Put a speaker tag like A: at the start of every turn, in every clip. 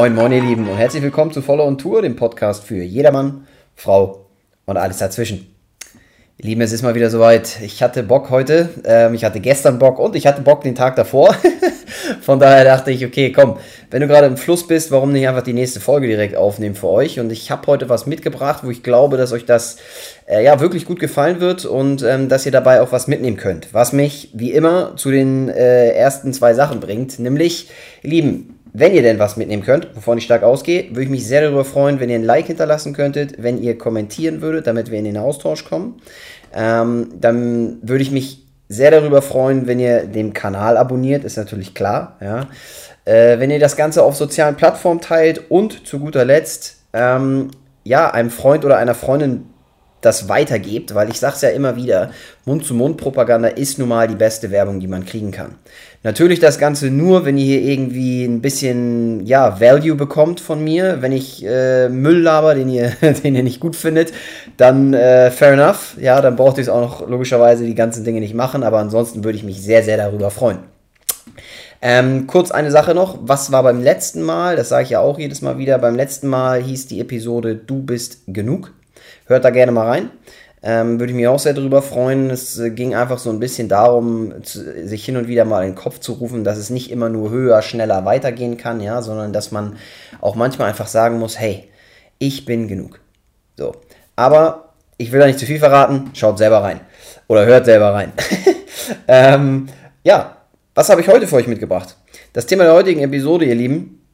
A: Moin, moin, ihr Lieben und herzlich willkommen zu Follow on Tour, dem Podcast für jedermann, Frau und alles dazwischen. Ihr Lieben, es ist mal wieder soweit. Ich hatte Bock heute, ähm, ich hatte gestern Bock und ich hatte Bock den Tag davor. Von daher dachte ich, okay, komm, wenn du gerade im Fluss bist, warum nicht einfach die nächste Folge direkt aufnehmen für euch? Und ich habe heute was mitgebracht, wo ich glaube, dass euch das äh, ja wirklich gut gefallen wird und ähm, dass ihr dabei auch was mitnehmen könnt. Was mich wie immer zu den äh, ersten zwei Sachen bringt, nämlich, ihr Lieben, wenn ihr denn was mitnehmen könnt, wovon ich stark ausgehe, würde ich mich sehr darüber freuen, wenn ihr ein Like hinterlassen könntet, wenn ihr kommentieren würdet, damit wir in den Austausch kommen. Ähm, dann würde ich mich sehr darüber freuen, wenn ihr den Kanal abonniert, ist natürlich klar. Ja. Äh, wenn ihr das Ganze auf sozialen Plattformen teilt und zu guter Letzt ähm, ja, einem Freund oder einer Freundin das weitergebt, weil ich sage es ja immer wieder, Mund-zu-Mund-Propaganda ist nun mal die beste Werbung, die man kriegen kann. Natürlich das Ganze nur, wenn ihr hier irgendwie ein bisschen, ja, Value bekommt von mir. Wenn ich äh, Müll laber, den ihr, den ihr nicht gut findet, dann äh, fair enough. Ja, dann braucht ihr es auch noch logischerweise die ganzen Dinge nicht machen, aber ansonsten würde ich mich sehr, sehr darüber freuen. Ähm, kurz eine Sache noch, was war beim letzten Mal, das sage ich ja auch jedes Mal wieder, beim letzten Mal hieß die Episode Du bist genug. Hört da gerne mal rein. Ähm, würde ich mich auch sehr darüber freuen. Es äh, ging einfach so ein bisschen darum, zu, sich hin und wieder mal in den Kopf zu rufen, dass es nicht immer nur höher, schneller weitergehen kann, ja, sondern dass man auch manchmal einfach sagen muss, hey, ich bin genug. So. Aber ich will da nicht zu viel verraten, schaut selber rein. Oder hört selber rein. ähm, ja, was habe ich heute für euch mitgebracht? Das Thema der heutigen Episode, ihr Lieben,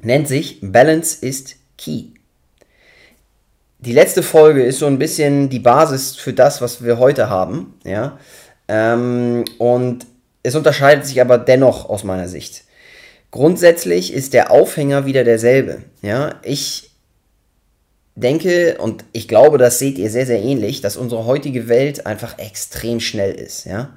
A: nennt sich Balance ist Key die letzte Folge ist so ein bisschen die Basis für das, was wir heute haben. Ja? Ähm, und es unterscheidet sich aber dennoch aus meiner Sicht. Grundsätzlich ist der Aufhänger wieder derselbe. Ja? Ich denke und ich glaube, das seht ihr sehr, sehr ähnlich, dass unsere heutige Welt einfach extrem schnell ist. Ja?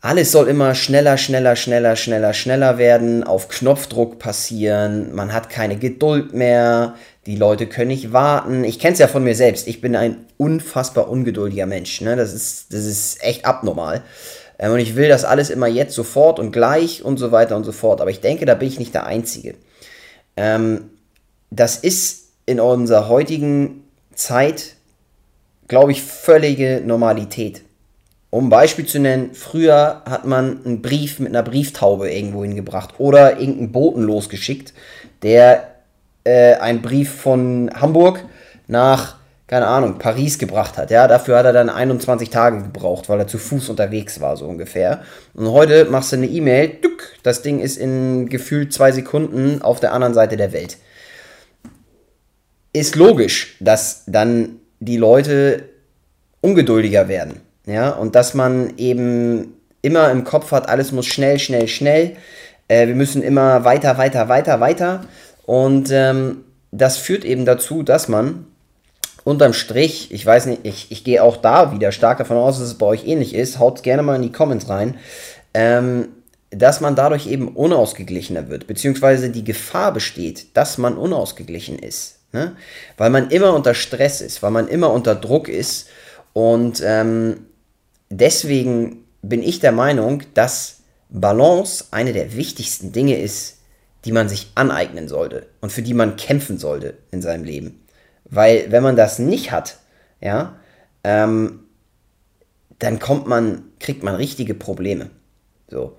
A: Alles soll immer schneller, schneller, schneller, schneller, schneller werden, auf Knopfdruck passieren, man hat keine Geduld mehr, die Leute können nicht warten. Ich kenne es ja von mir selbst. Ich bin ein unfassbar ungeduldiger Mensch. Ne? Das, ist, das ist echt abnormal. Ähm, und ich will das alles immer jetzt sofort und gleich und so weiter und so fort. Aber ich denke, da bin ich nicht der Einzige. Ähm, das ist in unserer heutigen Zeit, glaube ich, völlige Normalität. Um ein Beispiel zu nennen, früher hat man einen Brief mit einer Brieftaube irgendwo hingebracht oder irgendeinen Boten losgeschickt, der äh, einen Brief von Hamburg nach, keine Ahnung, Paris gebracht hat. Ja, dafür hat er dann 21 Tage gebraucht, weil er zu Fuß unterwegs war, so ungefähr. Und heute machst du eine E-Mail, das Ding ist in gefühlt zwei Sekunden auf der anderen Seite der Welt. Ist logisch, dass dann die Leute ungeduldiger werden. Ja, und dass man eben immer im Kopf hat, alles muss schnell, schnell, schnell. Äh, wir müssen immer weiter, weiter, weiter, weiter. Und ähm, das führt eben dazu, dass man unterm Strich, ich weiß nicht, ich, ich gehe auch da wieder stark davon aus, dass es bei euch ähnlich ist, haut gerne mal in die Comments rein, ähm, dass man dadurch eben unausgeglichener wird, beziehungsweise die Gefahr besteht, dass man unausgeglichen ist. Ne? Weil man immer unter Stress ist, weil man immer unter Druck ist. Und ähm, deswegen bin ich der Meinung, dass Balance eine der wichtigsten Dinge ist, die man sich aneignen sollte und für die man kämpfen sollte in seinem Leben. Weil wenn man das nicht hat, ja, ähm, dann kommt man, kriegt man richtige Probleme. So.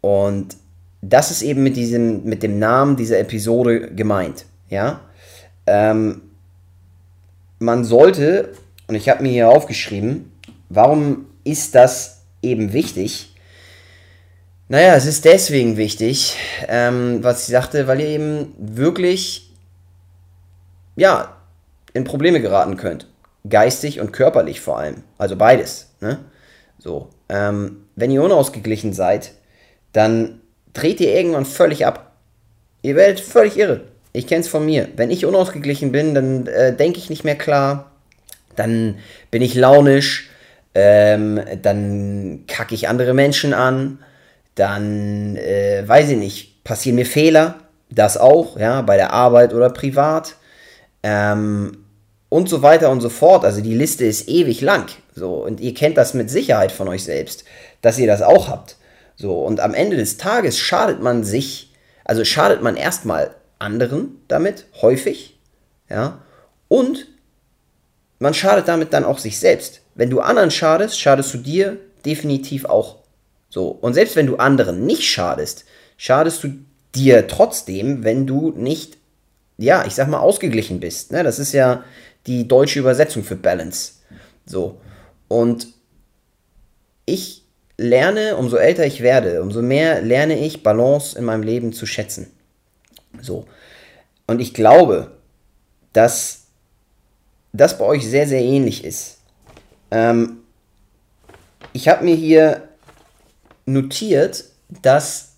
A: Und das ist eben mit diesem, mit dem Namen dieser Episode gemeint. Ja. Ähm, man sollte, und ich habe mir hier aufgeschrieben, warum ist das eben wichtig? Naja, es ist deswegen wichtig, ähm, was ich sagte, weil ihr eben wirklich, ja, in Probleme geraten könnt. Geistig und körperlich vor allem. Also beides. Ne? So. Ähm, wenn ihr unausgeglichen seid, dann dreht ihr irgendwann völlig ab. Ihr werdet völlig irre. Ich kenne es von mir. Wenn ich unausgeglichen bin, dann äh, denke ich nicht mehr klar. Dann bin ich launisch. Ähm, dann kacke ich andere Menschen an dann, äh, weiß ich nicht, passieren mir Fehler, das auch, ja, bei der Arbeit oder privat. Ähm, und so weiter und so fort. Also die Liste ist ewig lang. So, und ihr kennt das mit Sicherheit von euch selbst, dass ihr das auch habt. So, und am Ende des Tages schadet man sich, also schadet man erstmal anderen damit, häufig, ja, und man schadet damit dann auch sich selbst. Wenn du anderen schadest, schadest du dir definitiv auch. So, und selbst wenn du anderen nicht schadest, schadest du dir trotzdem, wenn du nicht, ja, ich sag mal, ausgeglichen bist. Ne? Das ist ja die deutsche Übersetzung für Balance. So. Und ich lerne, umso älter ich werde, umso mehr lerne ich Balance in meinem Leben zu schätzen. So. Und ich glaube, dass das bei euch sehr, sehr ähnlich ist. Ähm, ich habe mir hier notiert, dass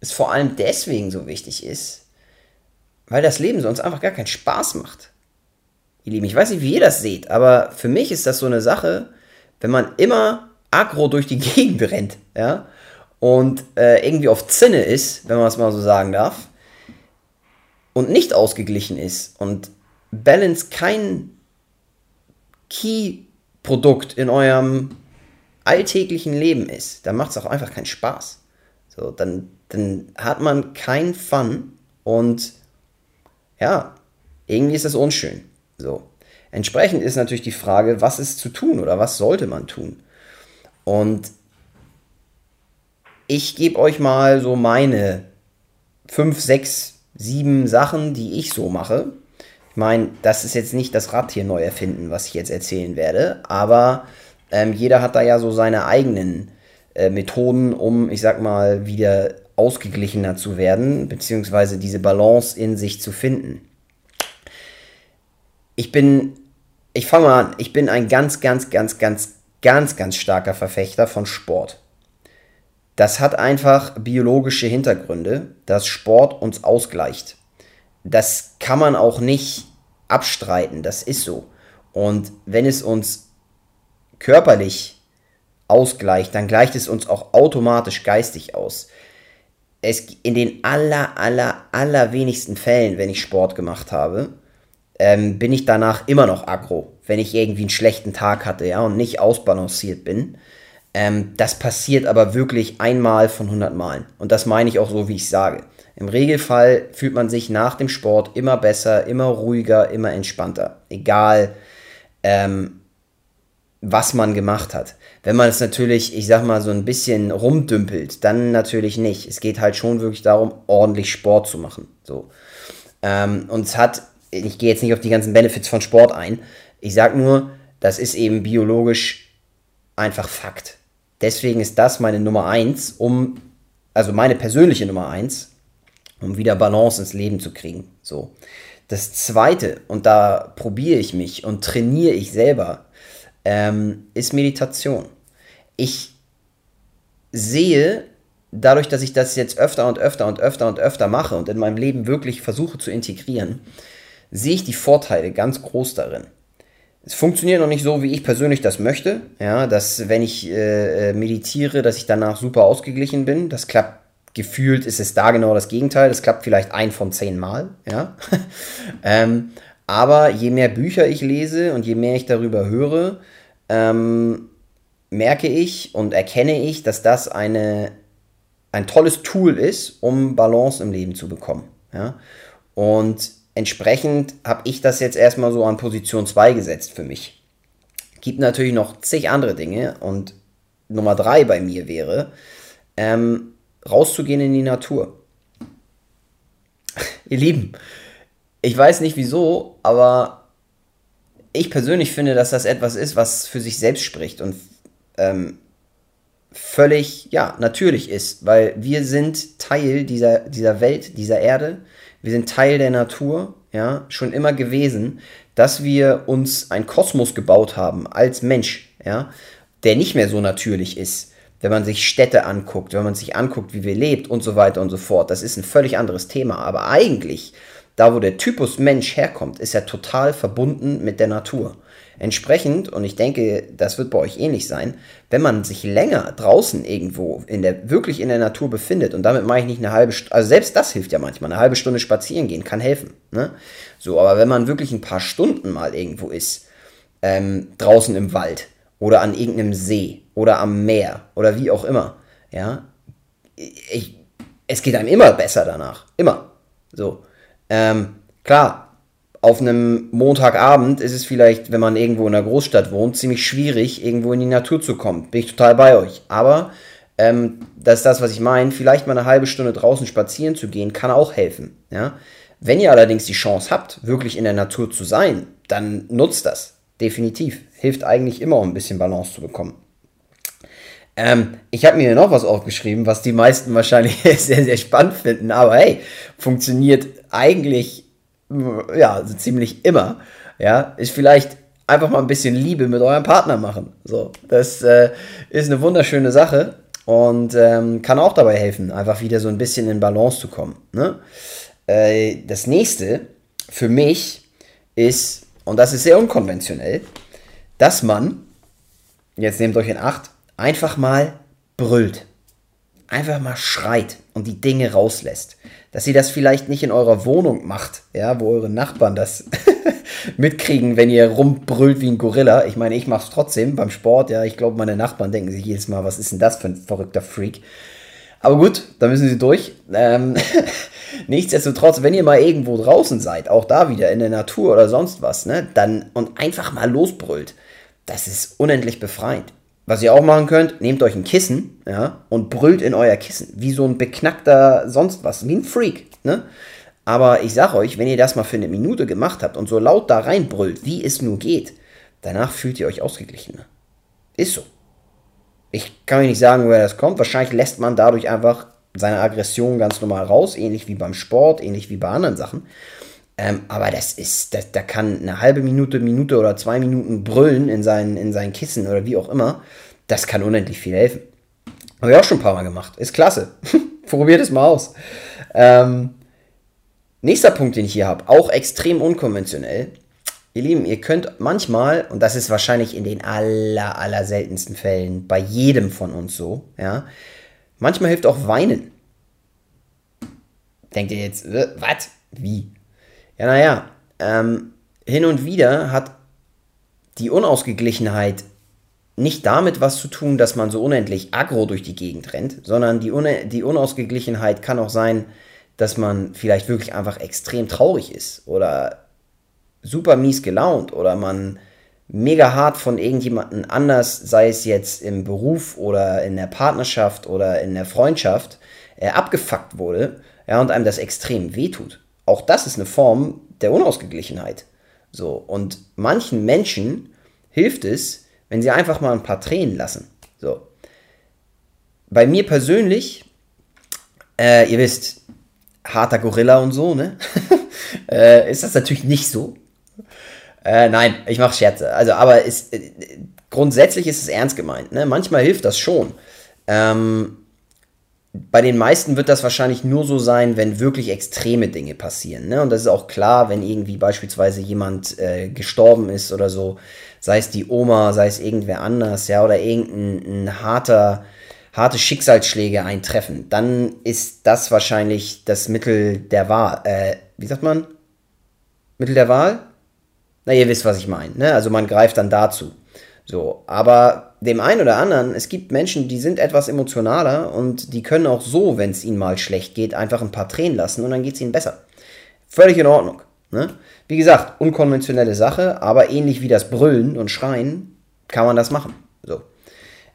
A: es vor allem deswegen so wichtig ist, weil das Leben sonst einfach gar keinen Spaß macht. Ihr Lieben, ich weiß nicht, wie ihr das seht, aber für mich ist das so eine Sache, wenn man immer aggro durch die Gegend rennt, ja, und äh, irgendwie auf Zinne ist, wenn man es mal so sagen darf, und nicht ausgeglichen ist und Balance kein Key-Produkt in eurem alltäglichen Leben ist, dann macht es auch einfach keinen Spaß. So, dann, dann hat man keinen Fun und ja, irgendwie ist das unschön. So. Entsprechend ist natürlich die Frage, was ist zu tun oder was sollte man tun? Und ich gebe euch mal so meine fünf, sechs, sieben Sachen, die ich so mache. Ich meine, das ist jetzt nicht das Rad hier neu erfinden, was ich jetzt erzählen werde, aber ähm, jeder hat da ja so seine eigenen äh, Methoden, um, ich sag mal, wieder ausgeglichener zu werden, beziehungsweise diese Balance in sich zu finden. Ich bin, ich fange mal an, ich bin ein ganz, ganz, ganz, ganz, ganz, ganz starker Verfechter von Sport. Das hat einfach biologische Hintergründe, dass Sport uns ausgleicht. Das kann man auch nicht abstreiten, das ist so. Und wenn es uns körperlich ausgleicht, dann gleicht es uns auch automatisch geistig aus. Es, in den aller, aller, aller wenigsten Fällen, wenn ich Sport gemacht habe, ähm, bin ich danach immer noch aggro, wenn ich irgendwie einen schlechten Tag hatte, ja, und nicht ausbalanciert bin. Ähm, das passiert aber wirklich einmal von 100 Malen. Und das meine ich auch so, wie ich sage. Im Regelfall fühlt man sich nach dem Sport immer besser, immer ruhiger, immer entspannter. Egal, ähm, was man gemacht hat. Wenn man es natürlich, ich sag mal, so ein bisschen rumdümpelt, dann natürlich nicht. Es geht halt schon wirklich darum, ordentlich Sport zu machen. So. Ähm, und es hat, ich gehe jetzt nicht auf die ganzen Benefits von Sport ein. Ich sag nur, das ist eben biologisch einfach Fakt. Deswegen ist das meine Nummer eins, um, also meine persönliche Nummer eins, um wieder Balance ins Leben zu kriegen. So. Das zweite, und da probiere ich mich und trainiere ich selber, ähm, ist Meditation. Ich sehe, dadurch, dass ich das jetzt öfter und öfter und öfter und öfter mache und in meinem Leben wirklich versuche zu integrieren, sehe ich die Vorteile ganz groß darin. Es funktioniert noch nicht so, wie ich persönlich das möchte. Ja, dass wenn ich äh, äh meditiere, dass ich danach super ausgeglichen bin. Das klappt gefühlt, ist es da genau das Gegenteil. Das klappt vielleicht ein von zehn Mal. Ja. ähm, aber je mehr Bücher ich lese und je mehr ich darüber höre, ähm, merke ich und erkenne ich, dass das eine, ein tolles Tool ist, um Balance im Leben zu bekommen. Ja? Und entsprechend habe ich das jetzt erstmal so an Position 2 gesetzt für mich. Gibt natürlich noch zig andere Dinge und Nummer 3 bei mir wäre, ähm, rauszugehen in die Natur. Ihr Lieben, ich weiß nicht wieso, aber ich persönlich finde, dass das etwas ist, was für sich selbst spricht und ähm, völlig, ja, natürlich ist, weil wir sind Teil dieser, dieser Welt, dieser Erde, wir sind Teil der Natur, ja, schon immer gewesen, dass wir uns einen Kosmos gebaut haben als Mensch, ja, der nicht mehr so natürlich ist. Wenn man sich Städte anguckt, wenn man sich anguckt, wie wir lebt und so weiter und so fort, das ist ein völlig anderes Thema. Aber eigentlich da wo der Typus Mensch herkommt, ist er total verbunden mit der Natur. Entsprechend, und ich denke, das wird bei euch ähnlich sein, wenn man sich länger draußen irgendwo in der, wirklich in der Natur befindet, und damit meine ich nicht eine halbe Stunde, also selbst das hilft ja manchmal, eine halbe Stunde spazieren gehen kann helfen. Ne? So, aber wenn man wirklich ein paar Stunden mal irgendwo ist, ähm, draußen im Wald oder an irgendeinem See oder am Meer oder wie auch immer, ja, ich, es geht einem immer besser danach. Immer. So. Ähm, klar, auf einem Montagabend ist es vielleicht, wenn man irgendwo in einer Großstadt wohnt, ziemlich schwierig, irgendwo in die Natur zu kommen. Bin ich total bei euch. Aber ähm, das ist das, was ich meine. Vielleicht mal eine halbe Stunde draußen spazieren zu gehen, kann auch helfen. Ja? Wenn ihr allerdings die Chance habt, wirklich in der Natur zu sein, dann nutzt das. Definitiv. Hilft eigentlich immer, um ein bisschen Balance zu bekommen. Ähm, ich habe mir noch was aufgeschrieben, was die meisten wahrscheinlich sehr, sehr spannend finden. Aber hey, funktioniert eigentlich ja, so ziemlich immer. Ja, ist vielleicht einfach mal ein bisschen Liebe mit eurem Partner machen. So, das äh, ist eine wunderschöne Sache und ähm, kann auch dabei helfen, einfach wieder so ein bisschen in Balance zu kommen. Ne? Äh, das nächste für mich ist, und das ist sehr unkonventionell, dass man, jetzt nehmt euch in Acht, einfach mal brüllt. Einfach mal schreit und die Dinge rauslässt. Dass ihr das vielleicht nicht in eurer Wohnung macht, ja, wo eure Nachbarn das mitkriegen, wenn ihr rumbrüllt wie ein Gorilla. Ich meine, ich mache es trotzdem beim Sport, ja. Ich glaube, meine Nachbarn denken sich jedes Mal, was ist denn das für ein verrückter Freak? Aber gut, da müssen sie durch. Ähm, nichtsdestotrotz, wenn ihr mal irgendwo draußen seid, auch da wieder in der Natur oder sonst was, ne, dann und einfach mal losbrüllt, das ist unendlich befreiend. Was ihr auch machen könnt, nehmt euch ein Kissen, ja, und brüllt in euer Kissen, wie so ein beknackter sonst was, wie ein Freak, ne? Aber ich sag euch, wenn ihr das mal für eine Minute gemacht habt und so laut da reinbrüllt, wie es nur geht, danach fühlt ihr euch ausgeglichener. Ist so. Ich kann euch nicht sagen, woher das kommt. Wahrscheinlich lässt man dadurch einfach seine Aggression ganz normal raus, ähnlich wie beim Sport, ähnlich wie bei anderen Sachen. Ähm, aber das ist, das, da kann eine halbe Minute, Minute oder zwei Minuten brüllen in sein, in sein Kissen oder wie auch immer. Das kann unendlich viel helfen. Habe ich auch schon ein paar Mal gemacht. Ist klasse. Probiert es mal aus. Ähm, nächster Punkt, den ich hier habe, auch extrem unkonventionell. Ihr Lieben, ihr könnt manchmal, und das ist wahrscheinlich in den aller, aller seltensten Fällen bei jedem von uns so, ja, manchmal hilft auch Weinen. Denkt ihr jetzt, äh, was? Wie? Ja, naja, ähm, hin und wieder hat die Unausgeglichenheit nicht damit was zu tun, dass man so unendlich aggro durch die Gegend rennt, sondern die, Un die Unausgeglichenheit kann auch sein, dass man vielleicht wirklich einfach extrem traurig ist oder super mies gelaunt oder man mega hart von irgendjemandem anders, sei es jetzt im Beruf oder in der Partnerschaft oder in der Freundschaft, äh, abgefuckt wurde, ja, und einem das extrem wehtut. Auch das ist eine Form der Unausgeglichenheit. So, und manchen Menschen hilft es, wenn sie einfach mal ein paar Tränen lassen. So. Bei mir persönlich, äh, ihr wisst, harter Gorilla und so, ne? äh, ist das natürlich nicht so. Äh, nein, ich mache Scherze. Also, aber ist, äh, grundsätzlich ist es ernst gemeint. Ne? Manchmal hilft das schon. Ähm, bei den meisten wird das wahrscheinlich nur so sein, wenn wirklich extreme Dinge passieren. Ne? Und das ist auch klar, wenn irgendwie beispielsweise jemand äh, gestorben ist oder so, sei es die Oma, sei es irgendwer anders, ja, oder irgendein ein harter, harte Schicksalsschläge eintreffen, dann ist das wahrscheinlich das Mittel der Wahl. Äh, wie sagt man? Mittel der Wahl? Na, ihr wisst, was ich meine. Ne? Also man greift dann dazu. So, aber dem einen oder anderen, es gibt Menschen, die sind etwas emotionaler und die können auch so, wenn es ihnen mal schlecht geht, einfach ein paar Tränen lassen und dann geht es ihnen besser. Völlig in Ordnung. Ne? Wie gesagt, unkonventionelle Sache, aber ähnlich wie das Brüllen und Schreien kann man das machen. So.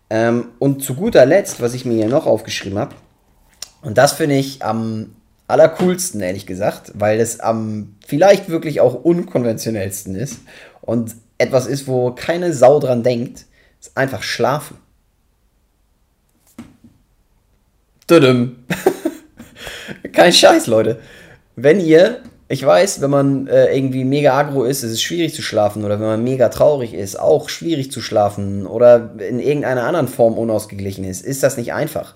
A: Ähm, und zu guter Letzt, was ich mir hier noch aufgeschrieben habe, und das finde ich am allercoolsten, ehrlich gesagt, weil es am vielleicht wirklich auch unkonventionellsten ist und etwas ist, wo keine Sau dran denkt, ist einfach schlafen. Tudum. Kein Scheiß, Leute. Wenn ihr, ich weiß, wenn man äh, irgendwie mega agro ist, ist es schwierig zu schlafen oder wenn man mega traurig ist, auch schwierig zu schlafen oder in irgendeiner anderen Form unausgeglichen ist, ist das nicht einfach.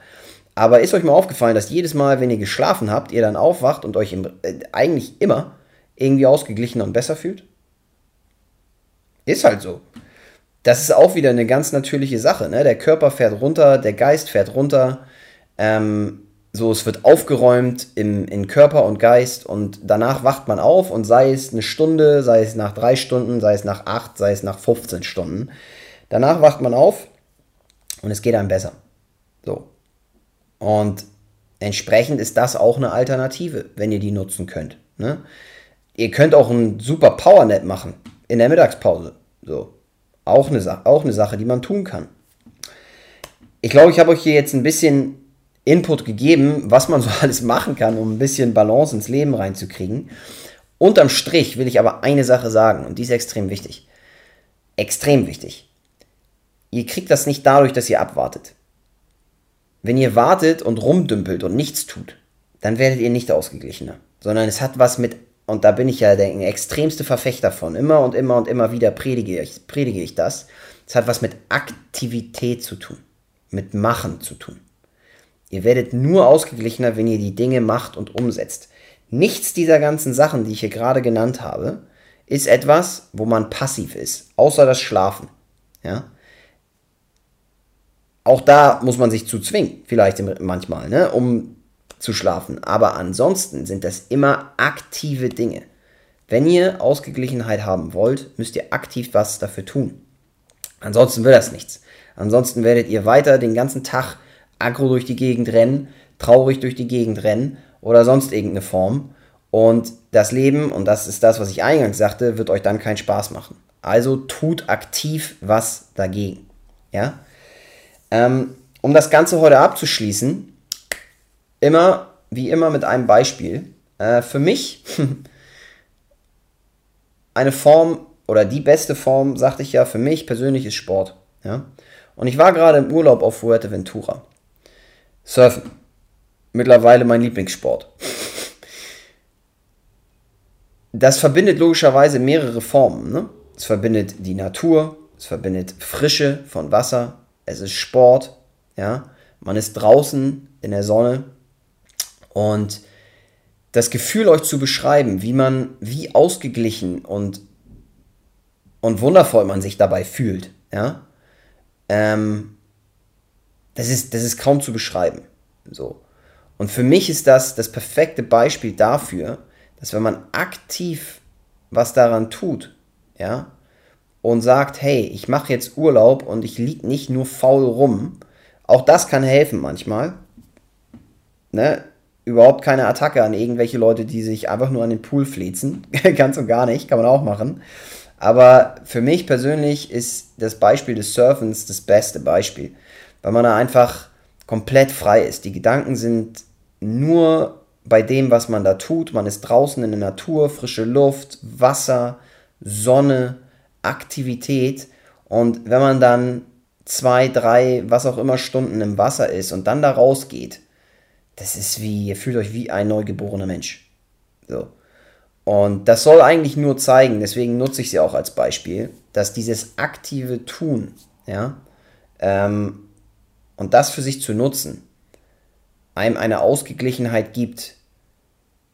A: Aber ist euch mal aufgefallen, dass jedes Mal, wenn ihr geschlafen habt, ihr dann aufwacht und euch im, äh, eigentlich immer irgendwie ausgeglichener und besser fühlt? Ist halt so. Das ist auch wieder eine ganz natürliche Sache. Ne? Der Körper fährt runter, der Geist fährt runter. Ähm, so, es wird aufgeräumt im, in Körper und Geist und danach wacht man auf und sei es eine Stunde, sei es nach drei Stunden, sei es nach acht, sei es nach 15 Stunden. Danach wacht man auf und es geht einem besser. So. Und Entsprechend ist das auch eine Alternative, wenn ihr die nutzen könnt. Ne? Ihr könnt auch ein super Powernap machen in der Mittagspause. So. Auch eine, auch eine Sache, die man tun kann. Ich glaube, ich habe euch hier jetzt ein bisschen Input gegeben, was man so alles machen kann, um ein bisschen Balance ins Leben reinzukriegen. Unterm Strich will ich aber eine Sache sagen und die ist extrem wichtig. Extrem wichtig. Ihr kriegt das nicht dadurch, dass ihr abwartet. Wenn ihr wartet und rumdümpelt und nichts tut, dann werdet ihr nicht ausgeglichener, sondern es hat was mit, und da bin ich ja der extremste Verfechter von, immer und immer und immer wieder predige ich, predige ich das, es hat was mit Aktivität zu tun, mit Machen zu tun. Ihr werdet nur ausgeglichener, wenn ihr die Dinge macht und umsetzt. Nichts dieser ganzen Sachen, die ich hier gerade genannt habe, ist etwas, wo man passiv ist, außer das Schlafen. Ja? Auch da muss man sich zu zwingen, vielleicht manchmal, ne, um zu schlafen. Aber ansonsten sind das immer aktive Dinge. Wenn ihr Ausgeglichenheit haben wollt, müsst ihr aktiv was dafür tun. Ansonsten wird das nichts. Ansonsten werdet ihr weiter den ganzen Tag aggro durch die Gegend rennen, traurig durch die Gegend rennen oder sonst irgendeine Form. Und das Leben, und das ist das, was ich eingangs sagte, wird euch dann keinen Spaß machen. Also tut aktiv was dagegen. Ja? Ähm, um das Ganze heute abzuschließen, immer, wie immer mit einem Beispiel. Äh, für mich eine Form oder die beste Form, sagte ich ja, für mich persönlich ist Sport. Ja? Und ich war gerade im Urlaub auf Fuerteventura. Surfen. Mittlerweile mein Lieblingssport. Das verbindet logischerweise mehrere Formen. Ne? Es verbindet die Natur, es verbindet Frische von Wasser, es ist Sport, ja, man ist draußen in der Sonne und das Gefühl euch zu beschreiben, wie man, wie ausgeglichen und, und wundervoll man sich dabei fühlt, ja, ähm, das ist, das ist kaum zu beschreiben, so. Und für mich ist das das perfekte Beispiel dafür, dass wenn man aktiv was daran tut, ja, und sagt, hey, ich mache jetzt Urlaub und ich liege nicht nur faul rum. Auch das kann helfen manchmal. Ne? Überhaupt keine Attacke an irgendwelche Leute, die sich einfach nur an den Pool flezen. Ganz und gar nicht, kann man auch machen. Aber für mich persönlich ist das Beispiel des Surfens das beste Beispiel, weil man da einfach komplett frei ist. Die Gedanken sind nur bei dem, was man da tut. Man ist draußen in der Natur, frische Luft, Wasser, Sonne Aktivität. Und wenn man dann zwei, drei, was auch immer Stunden im Wasser ist und dann da rausgeht, das ist wie, ihr fühlt euch wie ein neugeborener Mensch. So. Und das soll eigentlich nur zeigen, deswegen nutze ich sie auch als Beispiel, dass dieses aktive Tun, ja, ähm, und das für sich zu nutzen, einem eine Ausgeglichenheit gibt,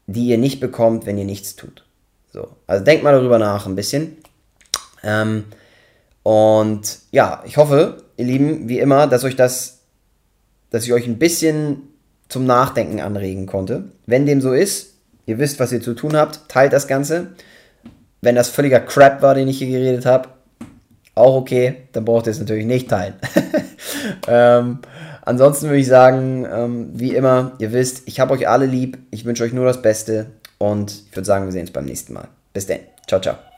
A: die ihr nicht bekommt, wenn ihr nichts tut. So. Also denkt mal darüber nach ein bisschen. Ähm, und ja, ich hoffe, ihr Lieben, wie immer, dass euch das, dass ich euch ein bisschen zum Nachdenken anregen konnte. Wenn dem so ist, ihr wisst, was ihr zu tun habt, teilt das Ganze. Wenn das völliger Crap war, den ich hier geredet habe, auch okay, dann braucht ihr es natürlich nicht teilen. ähm, ansonsten würde ich sagen, ähm, wie immer, ihr wisst, ich habe euch alle lieb, ich wünsche euch nur das Beste und ich würde sagen, wir sehen uns beim nächsten Mal. Bis dann. Ciao, ciao.